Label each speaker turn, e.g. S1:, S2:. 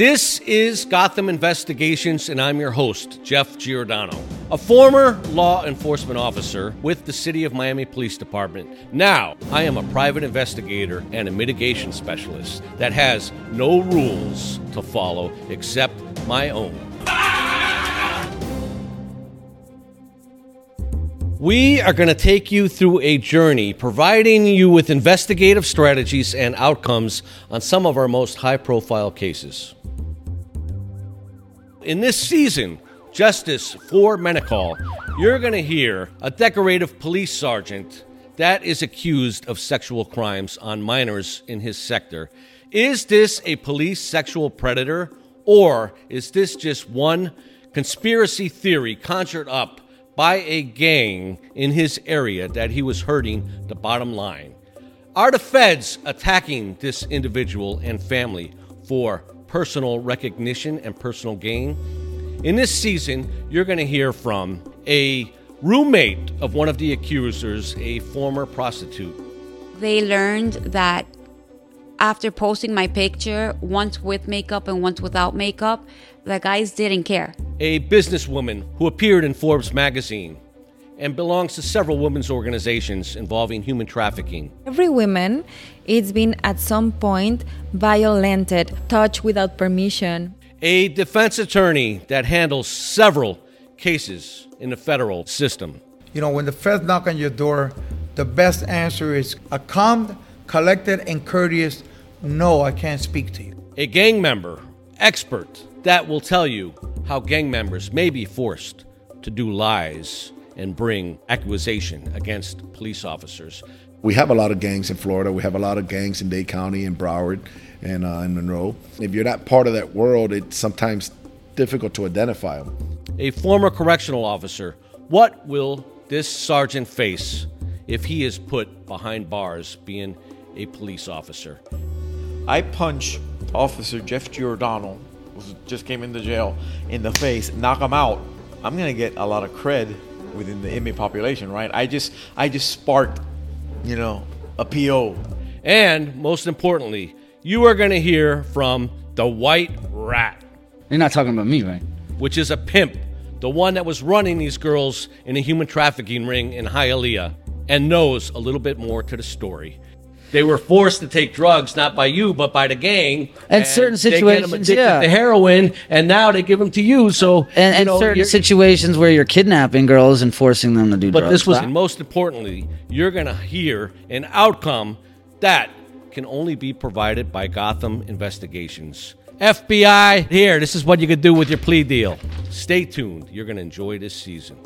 S1: This is Gotham Investigations, and I'm your host, Jeff Giordano, a former law enforcement officer with the City of Miami Police Department. Now, I am a private investigator and a mitigation specialist that has no rules to follow except my own. We are going to take you through a journey providing you with investigative strategies and outcomes on some of our most high profile cases. In this season, Justice for Menocal, you're going to hear a decorative police sergeant that is accused of sexual crimes on minors in his sector. Is this a police sexual predator, or is this just one conspiracy theory conjured up by a gang in his area that he was hurting the bottom line? Are the feds attacking this individual and family for personal recognition and personal gain. In this season, you're going to hear from a roommate of one of the accusers, a former prostitute.
S2: They learned that after posting my picture, once with makeup and once without makeup, the guys didn't care.
S1: A businesswoman who appeared in Forbes magazine and belongs to several women's organizations involving human trafficking.
S3: Every woman is been at some point violated, touched without permission.
S1: A defense attorney that handles several cases in the federal system.
S4: You know, when the feds knock on your door, the best answer is a calm, collected, and courteous no, I can't speak to you.
S1: A gang member, expert, that will tell you how gang members may be forced to do lies and bring accusation against police officers.
S5: We have a lot of gangs in Florida. We have a lot of gangs in Dade County and Broward and uh, in Monroe. If you're not part of that world, it's sometimes difficult to identify them.
S1: A former correctional officer, what will this sergeant face if he is put behind bars being a police officer?
S6: I punch Officer Jeff Giordano, who just came into jail, in the face, knock him out. I'm gonna get a lot of cred within the inmate population, right? I just I just sparked, you know, a PO.
S1: And most importantly, you are going to hear from the White Rat.
S7: You're not talking about me, right?
S1: Which is a pimp, the one that was running these girls in a human trafficking ring in Hialeah, and knows a little bit more to the story. They were forced to take drugs, not by you, but by the gang.
S7: And, certain situations,
S1: they get them
S7: yeah.
S1: to heroin, and now they give them to you. So,
S7: and, and
S1: know,
S7: certain situations where you're kidnapping girls and forcing them to do drugs.
S1: but
S7: drugs.
S1: this was, and most importantly, you're going to hear an outcome that can only be provided by Gotham Investigations. FBI, here, this is what you could do with your plea deal. Stay tuned. You're going to enjoy this season.